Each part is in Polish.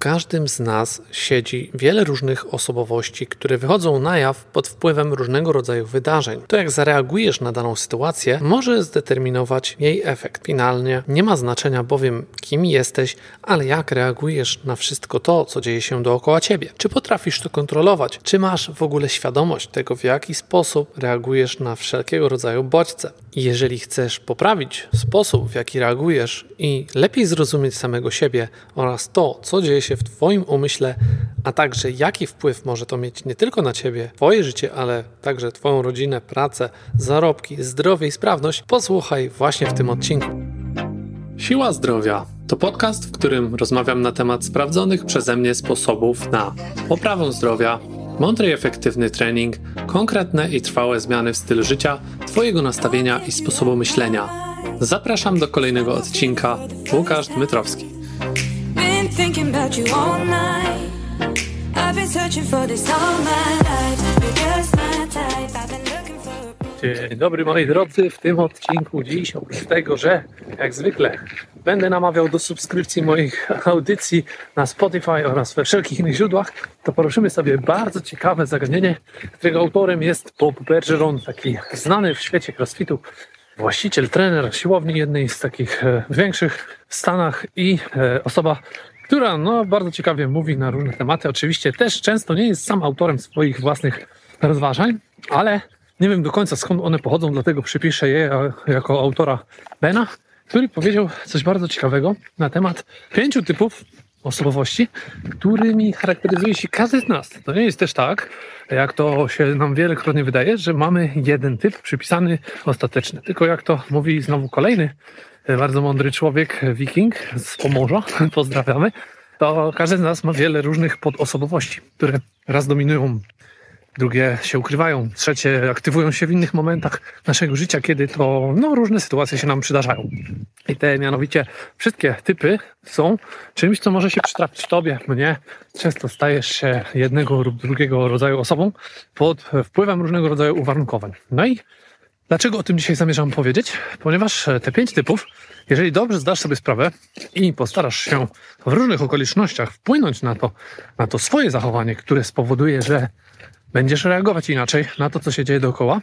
każdym z nas siedzi wiele różnych osobowości, które wychodzą na jaw pod wpływem różnego rodzaju wydarzeń. To, jak zareagujesz na daną sytuację, może zdeterminować jej efekt. Finalnie nie ma znaczenia bowiem, kim jesteś, ale jak reagujesz na wszystko to, co dzieje się dookoła ciebie. Czy potrafisz to kontrolować? Czy masz w ogóle świadomość tego, w jaki sposób reagujesz na wszelkiego rodzaju bodźce? Jeżeli chcesz poprawić sposób, w jaki reagujesz i lepiej zrozumieć samego siebie oraz to, co dzieje się w Twoim umyśle, a także jaki wpływ może to mieć nie tylko na Ciebie, Twoje życie, ale także Twoją rodzinę, pracę, zarobki, zdrowie i sprawność, posłuchaj właśnie w tym odcinku. Siła Zdrowia to podcast, w którym rozmawiam na temat sprawdzonych przeze mnie sposobów na poprawę zdrowia, mądry i efektywny trening, konkretne i trwałe zmiany w stylu życia, Twojego nastawienia i sposobu myślenia. Zapraszam do kolejnego odcinka. Łukasz Dmytrowski. Dzień dobry moi drodzy, w tym odcinku dziś oprócz tego, że jak zwykle będę namawiał do subskrypcji moich audycji na Spotify oraz we wszelkich innych źródłach, to poruszymy sobie bardzo ciekawe zagadnienie, którego autorem jest Bob Bergeron, taki znany w świecie crossfitu właściciel, trener siłowni jednej z takich e, większych w Stanach i e, osoba, która no, bardzo ciekawie mówi na różne tematy. Oczywiście też często nie jest sam autorem swoich własnych rozważań, ale nie wiem do końca skąd one pochodzą, dlatego przypiszę je jako autora Bena, który powiedział coś bardzo ciekawego na temat pięciu typów osobowości, którymi charakteryzuje się każdy z nas. To nie jest też tak, jak to się nam wielokrotnie wydaje, że mamy jeden typ przypisany ostateczny. Tylko jak to mówi znowu kolejny bardzo mądry człowiek, wiking z Pomorza, pozdrawiamy, to każdy z nas ma wiele różnych podosobowości, które raz dominują drugie się ukrywają, trzecie aktywują się w innych momentach naszego życia, kiedy to no, różne sytuacje się nam przydarzają. I te mianowicie wszystkie typy są czymś, co może się przytrafić Tobie, mnie. Często stajesz się jednego lub drugiego rodzaju osobą pod wpływem różnego rodzaju uwarunkowań. No i dlaczego o tym dzisiaj zamierzam powiedzieć? Ponieważ te pięć typów, jeżeli dobrze zdasz sobie sprawę i postarasz się w różnych okolicznościach wpłynąć na to, na to swoje zachowanie, które spowoduje, że będziesz reagować inaczej na to, co się dzieje dookoła,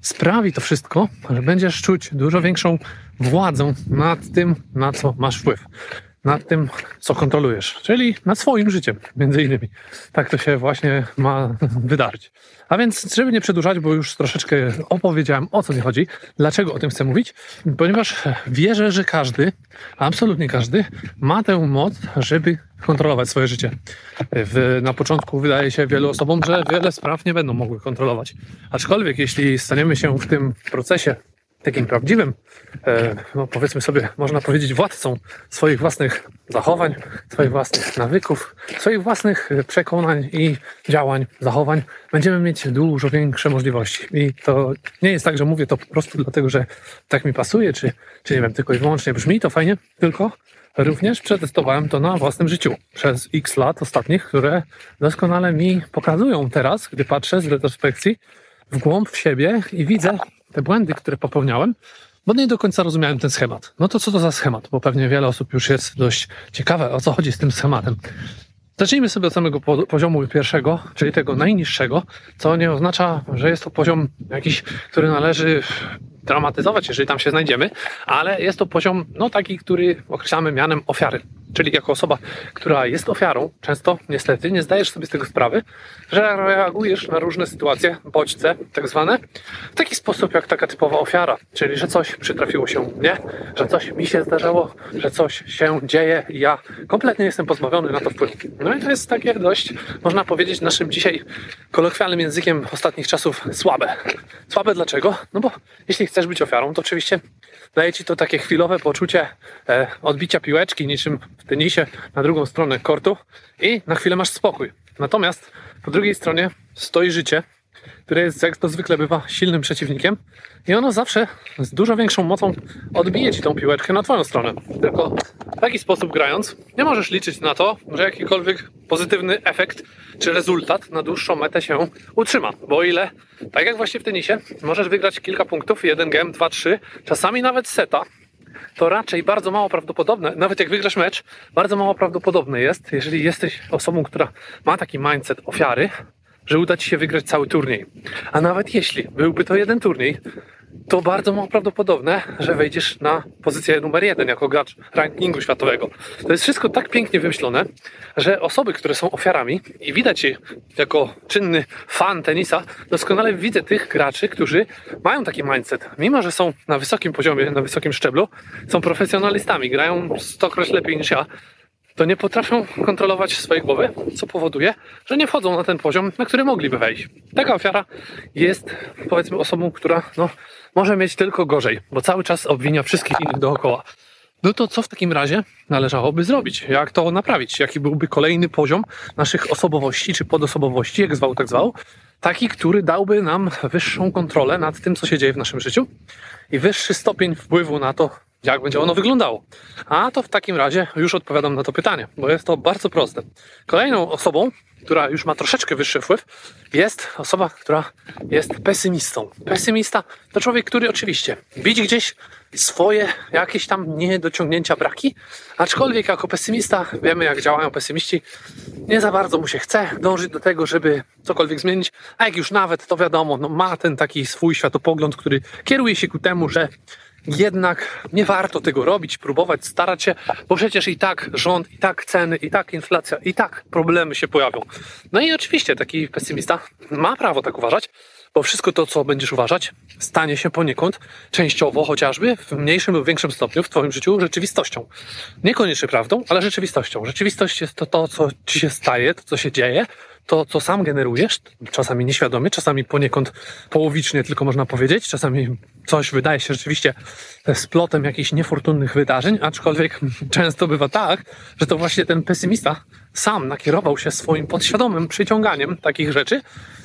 sprawi to wszystko, że będziesz czuć dużo większą władzę nad tym, na co masz wpływ. Nad tym, co kontrolujesz, czyli nad swoim życiem, między innymi. Tak to się właśnie ma wydarzyć. A więc, żeby nie przedłużać, bo już troszeczkę opowiedziałem o co mi chodzi, dlaczego o tym chcę mówić, ponieważ wierzę, że każdy, absolutnie każdy, ma tę moc, żeby kontrolować swoje życie. W, na początku wydaje się wielu osobom, że wiele spraw nie będą mogły kontrolować. Aczkolwiek, jeśli staniemy się w tym procesie takim prawdziwym, e, no powiedzmy sobie, można powiedzieć, władcą swoich własnych zachowań, swoich własnych nawyków, swoich własnych przekonań i działań, zachowań, będziemy mieć dużo większe możliwości. I to nie jest tak, że mówię to po prostu dlatego, że tak mi pasuje, czy, czy nie wiem, tylko i wyłącznie brzmi to fajnie, tylko również przetestowałem to na własnym życiu przez x lat ostatnich, które doskonale mi pokazują teraz, gdy patrzę z retrospekcji w głąb w siebie i widzę, te błędy, które popełniałem, bo nie do końca rozumiałem ten schemat. No to co to za schemat? Bo pewnie wiele osób już jest dość ciekawe, o co chodzi z tym schematem. Zacznijmy sobie od samego poziomu pierwszego, czyli tego najniższego, co nie oznacza, że jest to poziom jakiś, który należy dramatyzować, jeżeli tam się znajdziemy, ale jest to poziom, no taki, który określamy mianem ofiary. Czyli jako osoba, która jest ofiarą, często niestety nie zdajesz sobie z tego sprawy, że reagujesz na różne sytuacje, bodźce tak zwane, w taki sposób jak taka typowa ofiara. Czyli, że coś przytrafiło się mnie, że coś mi się zdarzało, że coś się dzieje i ja kompletnie jestem pozbawiony na to wpływu. No i to jest takie dość, można powiedzieć naszym dzisiaj kolokwialnym językiem ostatnich czasów słabe. Słabe dlaczego? No bo jeśli chcesz być ofiarą, to oczywiście daje ci to takie chwilowe poczucie e, odbicia piłeczki, niczym w tenisie na drugą stronę kortu i na chwilę masz spokój. Natomiast po drugiej stronie stoi życie, które jest, jak to zwykle bywa, silnym przeciwnikiem i ono zawsze z dużo większą mocą odbije ci tą piłeczkę na twoją stronę. Tylko w taki sposób grając nie możesz liczyć na to, że jakikolwiek pozytywny efekt czy rezultat na dłuższą metę się utrzyma. Bo o ile, tak jak właśnie w tenisie, możesz wygrać kilka punktów, jeden game, dwa, trzy, czasami nawet seta, to raczej bardzo mało prawdopodobne, nawet jak wygrasz mecz, bardzo mało prawdopodobne jest, jeżeli jesteś osobą, która ma taki mindset ofiary, że uda ci się wygrać cały turniej. A nawet jeśli byłby to jeden turniej, to bardzo mało prawdopodobne, że wejdziesz na pozycję numer jeden jako gracz rankingu światowego. To jest wszystko tak pięknie wymyślone, że osoby, które są ofiarami i widać je jako czynny fan tenisa, doskonale widzę tych graczy, którzy mają taki mindset. Mimo, że są na wysokim poziomie, na wysokim szczeblu, są profesjonalistami, grają stokroć lepiej niż ja, to nie potrafią kontrolować swojej głowy, co powoduje, że nie wchodzą na ten poziom, na który mogliby wejść. Taka ofiara jest, powiedzmy, osobą, która no, może mieć tylko gorzej, bo cały czas obwinia wszystkich innych dookoła. No to co w takim razie należałoby zrobić? Jak to naprawić? Jaki byłby kolejny poziom naszych osobowości czy podosobowości, jak zwał, tak zwał? Taki, który dałby nam wyższą kontrolę nad tym, co się dzieje w naszym życiu i wyższy stopień wpływu na to, jak będzie ono wyglądało? A to w takim razie już odpowiadam na to pytanie, bo jest to bardzo proste. Kolejną osobą, która już ma troszeczkę wyższy wpływ, jest osoba, która jest pesymistą. Pesymista to człowiek, który oczywiście widzi gdzieś swoje jakieś tam niedociągnięcia, braki, aczkolwiek jako pesymista wiemy, jak działają pesymiści. Nie za bardzo mu się chce dążyć do tego, żeby cokolwiek zmienić, a jak już nawet, to wiadomo, no ma ten taki swój światopogląd, który kieruje się ku temu, że jednak nie warto tego robić, próbować, starać się, bo przecież i tak rząd, i tak ceny, i tak inflacja, i tak problemy się pojawią. No i oczywiście taki pesymista ma prawo tak uważać, bo wszystko to, co będziesz uważać, stanie się poniekąd częściowo chociażby w mniejszym lub większym stopniu w Twoim życiu rzeczywistością. Niekoniecznie prawdą, ale rzeczywistością. Rzeczywistość jest to, to co Ci się staje, to, co się dzieje, to, co sam generujesz, czasami nieświadomie, czasami poniekąd połowicznie, tylko można powiedzieć, czasami coś wydaje się rzeczywiście splotem jakichś niefortunnych wydarzeń, aczkolwiek często bywa tak, że to właśnie ten pesymista sam nakierował się swoim podświadomym przyciąganiem takich rzeczy,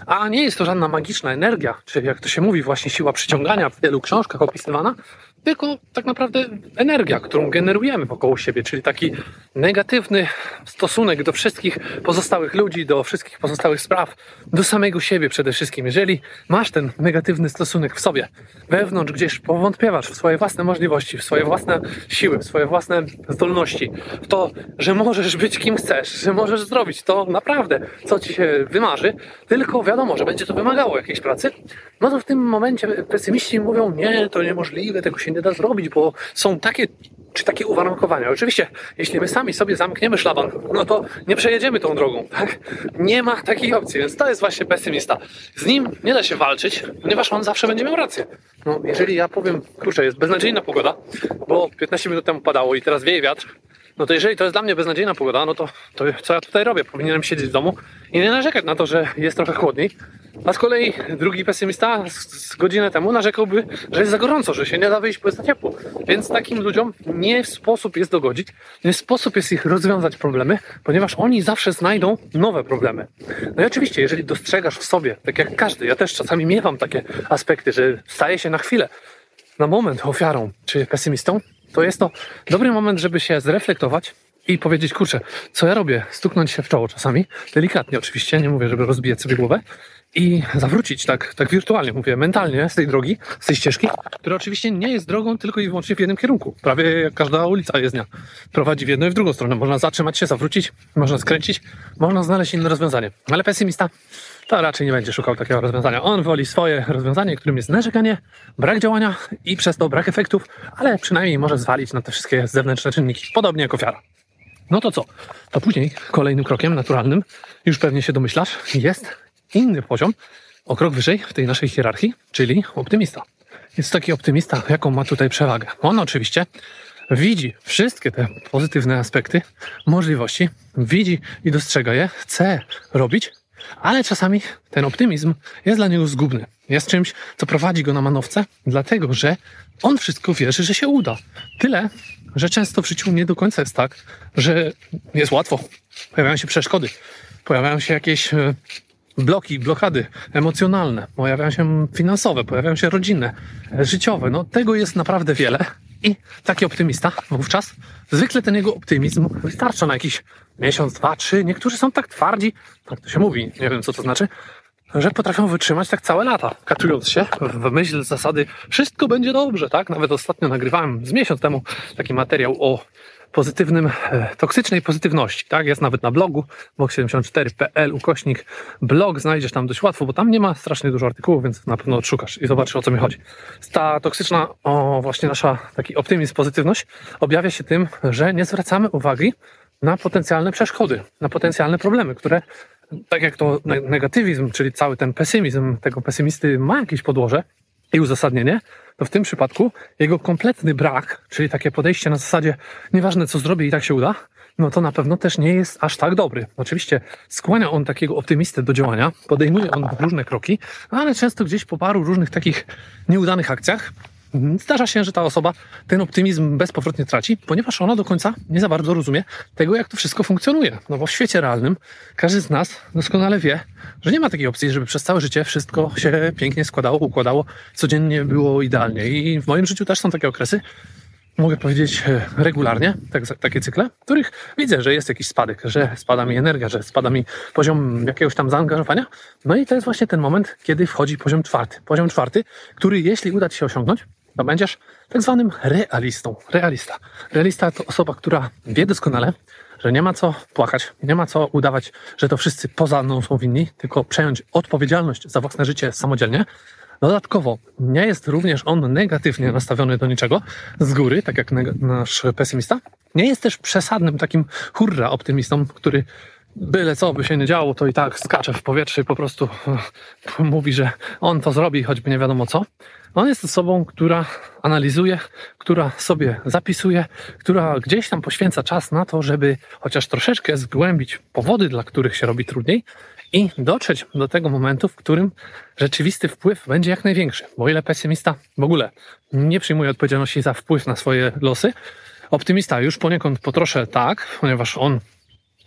a nie jest to żadna magiczna energia, czy jak to się mówi, właśnie siła przyciągania w wielu książkach opisywana, tylko tak naprawdę energia, którą generujemy wokół siebie, czyli taki negatywny stosunek do wszystkich pozostałych ludzi, do wszystkich pozostałych spraw, do samego siebie przede wszystkim. Jeżeli masz ten negatywny stosunek w sobie, wewnątrz gdzieś powątpiewasz w swoje własne możliwości, w swoje własne siły, w swoje własne zdolności, w to, że możesz być kim chcesz, że możesz zrobić to naprawdę, co ci się wymarzy, tylko wiadomo, że będzie to wymagało jakiejś pracy, no to w tym momencie pesymiści mówią, nie, to niemożliwe, tego nie da zrobić, bo są takie czy takie uwarunkowania. Oczywiście, jeśli my sami sobie zamkniemy szlaban, no to nie przejedziemy tą drogą, tak? Nie ma takiej opcji, więc to jest właśnie pesymista. Z nim nie da się walczyć, ponieważ on zawsze będzie miał rację. No, jeżeli ja powiem, kurczę, jest beznadziejna pogoda, bo 15 minut temu padało i teraz wieje wiatr, no to jeżeli to jest dla mnie beznadziejna pogoda, no to, to co ja tutaj robię? Powinienem siedzieć w domu i nie narzekać na to, że jest trochę chłodniej. A z kolei drugi pesymista z, z godzinę temu narzekałby, że jest za gorąco, że się nie da wyjść, bo jest za ciepło. Więc takim ludziom nie sposób jest dogodzić, nie sposób jest ich rozwiązać problemy, ponieważ oni zawsze znajdą nowe problemy. No i oczywiście, jeżeli dostrzegasz w sobie, tak jak każdy, ja też czasami miewam takie aspekty, że staję się na chwilę, na moment ofiarą czy pesymistą, to jest to dobry moment, żeby się zreflektować i powiedzieć, kurczę, co ja robię? Stuknąć się w czoło czasami, delikatnie oczywiście, nie mówię, żeby rozbijać sobie głowę i zawrócić tak, tak wirtualnie, mówię, mentalnie z tej drogi, z tej ścieżki, która oczywiście nie jest drogą tylko i wyłącznie w jednym kierunku. Prawie jak każda ulica jezdnia prowadzi w jedną i w drugą stronę. Można zatrzymać się, zawrócić, można skręcić, można znaleźć inne rozwiązanie. Ale pesymista to raczej nie będzie szukał takiego rozwiązania. On woli swoje rozwiązanie, którym jest narzekanie, brak działania i przez to brak efektów, ale przynajmniej może zwalić na te wszystkie zewnętrzne czynniki, podobnie jak ofiara. No to co? To później kolejnym krokiem naturalnym, już pewnie się domyślasz, jest inny poziom, o krok wyżej w tej naszej hierarchii, czyli optymista. Jest taki optymista, jaką ma tutaj przewagę. On oczywiście widzi wszystkie te pozytywne aspekty, możliwości, widzi i dostrzega je, chce robić, ale czasami ten optymizm jest dla niego zgubny. Jest czymś, co prowadzi go na manowce, dlatego że on wszystko wierzy, że się uda. Tyle, że często w życiu nie do końca jest tak, że jest łatwo. Pojawiają się przeszkody, pojawiają się jakieś e, bloki, blokady emocjonalne, pojawiają się finansowe, pojawiają się rodzinne, życiowe. No tego jest naprawdę wiele. I taki optymista wówczas, zwykle ten jego optymizm wystarcza na jakiś miesiąc, dwa, trzy. Niektórzy są tak twardzi, tak to się mówi, nie wiem co to znaczy, że potrafią wytrzymać tak całe lata, kaczując się w myśl zasady wszystko będzie dobrze, tak? Nawet ostatnio nagrywałem z miesiąc temu taki materiał o pozytywnym, e, toksycznej pozytywności, tak? Jest nawet na blogu box74.pl ukośnik blog, znajdziesz tam dość łatwo, bo tam nie ma strasznie dużo artykułów, więc na pewno odszukasz i zobaczysz o co mi chodzi. Ta toksyczna, o właśnie nasza taki optymizm, pozytywność objawia się tym, że nie zwracamy uwagi na potencjalne przeszkody, na potencjalne problemy, które tak jak to negatywizm, czyli cały ten pesymizm tego pesymisty ma jakieś podłoże i uzasadnienie, to w tym przypadku jego kompletny brak, czyli takie podejście na zasadzie nieważne co zrobię i tak się uda, no to na pewno też nie jest aż tak dobry. Oczywiście skłania on takiego optymistę do działania, podejmuje on różne kroki, ale często gdzieś po paru różnych takich nieudanych akcjach Zdarza się, że ta osoba ten optymizm bezpowrotnie traci, ponieważ ona do końca nie za bardzo rozumie tego, jak to wszystko funkcjonuje. No bo w świecie realnym każdy z nas doskonale wie, że nie ma takiej opcji, żeby przez całe życie wszystko się pięknie składało, układało, codziennie było idealnie. I w moim życiu też są takie okresy, mogę powiedzieć e, regularnie, tak, takie cykle, w których widzę, że jest jakiś spadek, że spada mi energia, że spada mi poziom jakiegoś tam zaangażowania. No i to jest właśnie ten moment, kiedy wchodzi poziom czwarty. Poziom czwarty, który jeśli uda Ci się osiągnąć, to będziesz tak zwanym realistą. Realista. Realista to osoba, która wie doskonale, że nie ma co płakać, nie ma co udawać, że to wszyscy poza mną są winni, tylko przejąć odpowiedzialność za własne życie samodzielnie. Dodatkowo nie jest również on negatywnie nastawiony do niczego z góry, tak jak nasz pesymista. Nie jest też przesadnym takim hurra optymistą, który byle co by się nie działo, to i tak skacze w powietrze i po prostu mówi, że on to zrobi, choćby nie wiadomo co. On jest osobą, która analizuje, która sobie zapisuje, która gdzieś tam poświęca czas na to, żeby chociaż troszeczkę zgłębić powody, dla których się robi trudniej i dotrzeć do tego momentu, w którym rzeczywisty wpływ będzie jak największy. Bo ile pesymista w ogóle nie przyjmuje odpowiedzialności za wpływ na swoje losy, optymista już poniekąd po trosze tak, ponieważ on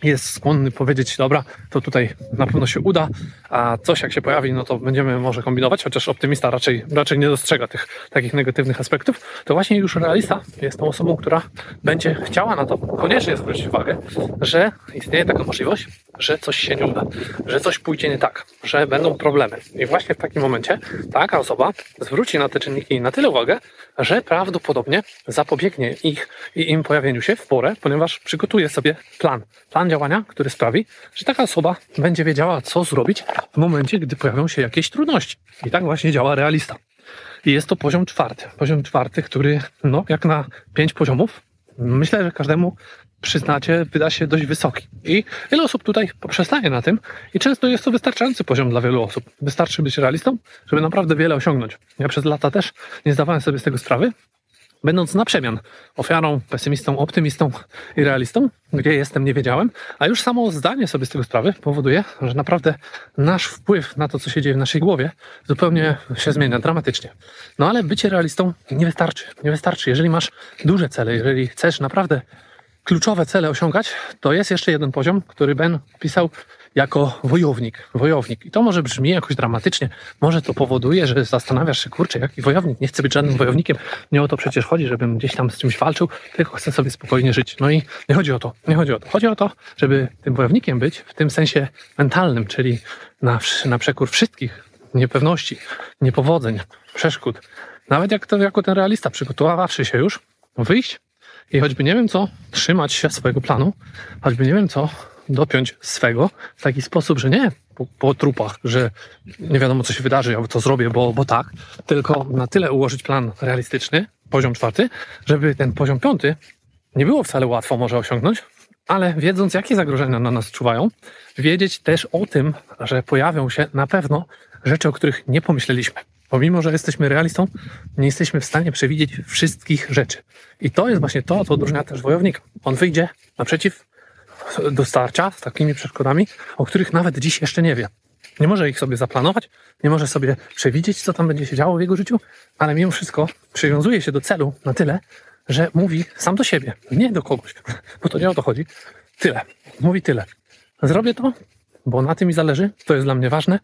jest skłonny powiedzieć, dobra, to tutaj na pewno się uda, a coś jak się pojawi, no to będziemy może kombinować, chociaż optymista raczej, raczej nie dostrzega tych takich negatywnych aspektów, to właśnie już realista jest tą osobą, która będzie chciała na to koniecznie zwrócić uwagę, że istnieje taka możliwość, że coś się nie uda, że coś pójdzie nie tak, że będą problemy. I właśnie w takim momencie taka osoba zwróci na te czynniki na tyle uwagę, że prawdopodobnie zapobiegnie ich i im pojawieniu się w porę, ponieważ przygotuje sobie plan. Plan działania, który sprawi, że taka osoba będzie wiedziała, co zrobić w momencie, gdy pojawią się jakieś trudności. I tak właśnie działa realista. I jest to poziom czwarty. Poziom czwarty, który, no, jak na pięć poziomów, myślę, że każdemu przyznacie, wyda się dość wysoki. I wiele osób tutaj poprzestaje na tym i często jest to wystarczający poziom dla wielu osób. Wystarczy być realistą, żeby naprawdę wiele osiągnąć. Ja przez lata też nie zdawałem sobie z tego sprawy, będąc na przemian ofiarą, pesymistą, optymistą i realistą, gdzie jestem, nie wiedziałem, a już samo zdanie sobie z tego sprawy powoduje, że naprawdę nasz wpływ na to, co się dzieje w naszej głowie, zupełnie się zmienia dramatycznie. No ale bycie realistą nie wystarczy. Nie wystarczy. Jeżeli masz duże cele, jeżeli chcesz naprawdę kluczowe cele osiągać, to jest jeszcze jeden poziom, który Ben pisał jako wojownik. Wojownik. I to może brzmi jakoś dramatycznie. Może to powoduje, że zastanawiasz się, kurczę, jaki wojownik? Nie chcę być żadnym wojownikiem. Nie o to przecież chodzi, żebym gdzieś tam z czymś walczył, tylko chcę sobie spokojnie żyć. No i nie chodzi o to. Nie chodzi o to. Chodzi o to, żeby tym wojownikiem być w tym sensie mentalnym, czyli na, na przekór wszystkich niepewności, niepowodzeń, przeszkód. Nawet jak to jako ten realista, przygotowawszy się już, wyjść i choćby nie wiem co, trzymać się swojego planu, choćby nie wiem co, dopiąć swego w taki sposób, że nie po, po trupach, że nie wiadomo co się wydarzy, ja to zrobię, bo, bo tak, tylko na tyle ułożyć plan realistyczny, poziom czwarty, żeby ten poziom piąty nie było wcale łatwo może osiągnąć, ale wiedząc, jakie zagrożenia na nas czuwają, wiedzieć też o tym, że pojawią się na pewno rzeczy, o których nie pomyśleliśmy. Pomimo, że jesteśmy realistą, nie jesteśmy w stanie przewidzieć wszystkich rzeczy. I to jest właśnie to, co odróżnia też wojownika. On wyjdzie naprzeciw do starcia z takimi przeszkodami, o których nawet dziś jeszcze nie wie. Nie może ich sobie zaplanować, nie może sobie przewidzieć, co tam będzie się działo w jego życiu, ale mimo wszystko przywiązuje się do celu na tyle, że mówi sam do siebie, nie do kogoś, bo to nie o to chodzi. Tyle. Mówi tyle. Zrobię to, bo na tym mi zależy, to jest dla mnie ważne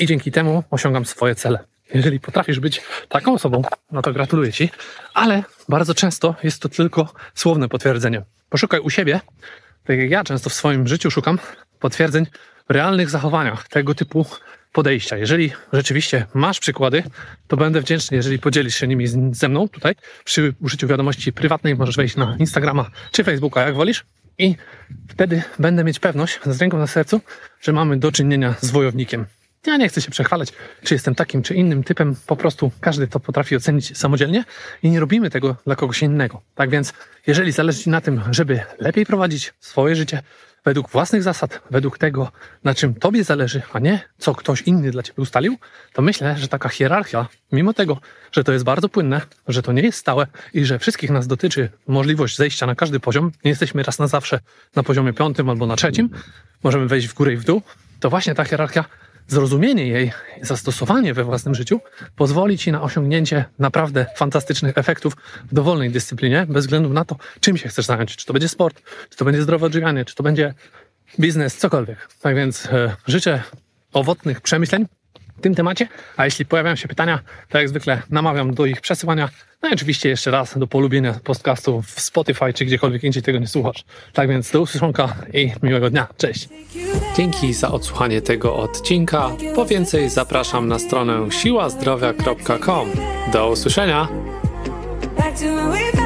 i dzięki temu osiągam swoje cele. Jeżeli potrafisz być taką osobą, no to gratuluję Ci, ale bardzo często jest to tylko słowne potwierdzenie. Poszukaj u siebie, tak jak ja często w swoim życiu szukam potwierdzeń w realnych zachowaniach, tego typu podejścia. Jeżeli rzeczywiście masz przykłady, to będę wdzięczny, jeżeli podzielisz się nimi ze mną tutaj. Przy użyciu wiadomości prywatnej możesz wejść na Instagrama czy Facebooka, jak wolisz. I wtedy będę mieć pewność, z ręką na sercu, że mamy do czynienia z wojownikiem. Ja nie chcę się przechwalać, czy jestem takim, czy innym typem. Po prostu każdy to potrafi ocenić samodzielnie i nie robimy tego dla kogoś innego. Tak więc, jeżeli zależy Ci na tym, żeby lepiej prowadzić swoje życie według własnych zasad, według tego, na czym Tobie zależy, a nie co ktoś inny dla Ciebie ustalił, to myślę, że taka hierarchia, mimo tego, że to jest bardzo płynne, że to nie jest stałe i że wszystkich nas dotyczy możliwość zejścia na każdy poziom, nie jesteśmy raz na zawsze na poziomie piątym albo na trzecim, możemy wejść w górę i w dół, to właśnie ta hierarchia zrozumienie jej, zastosowanie we własnym życiu pozwoli ci na osiągnięcie naprawdę fantastycznych efektów w dowolnej dyscyplinie, bez względu na to, czym się chcesz zająć. Czy to będzie sport, czy to będzie zdrowe odżywianie, czy to będzie biznes, cokolwiek. Tak więc e, życzę owocnych przemyśleń tym temacie, a jeśli pojawiają się pytania, to jak zwykle namawiam do ich przesyłania. No i oczywiście jeszcze raz do polubienia podcastu w Spotify czy gdziekolwiek indziej tego nie słuchasz. Tak więc do usłyszonka i miłego dnia. Cześć. Dzięki za odsłuchanie tego odcinka. Po więcej zapraszam na stronę siłazdrowia.com. Do usłyszenia. Back to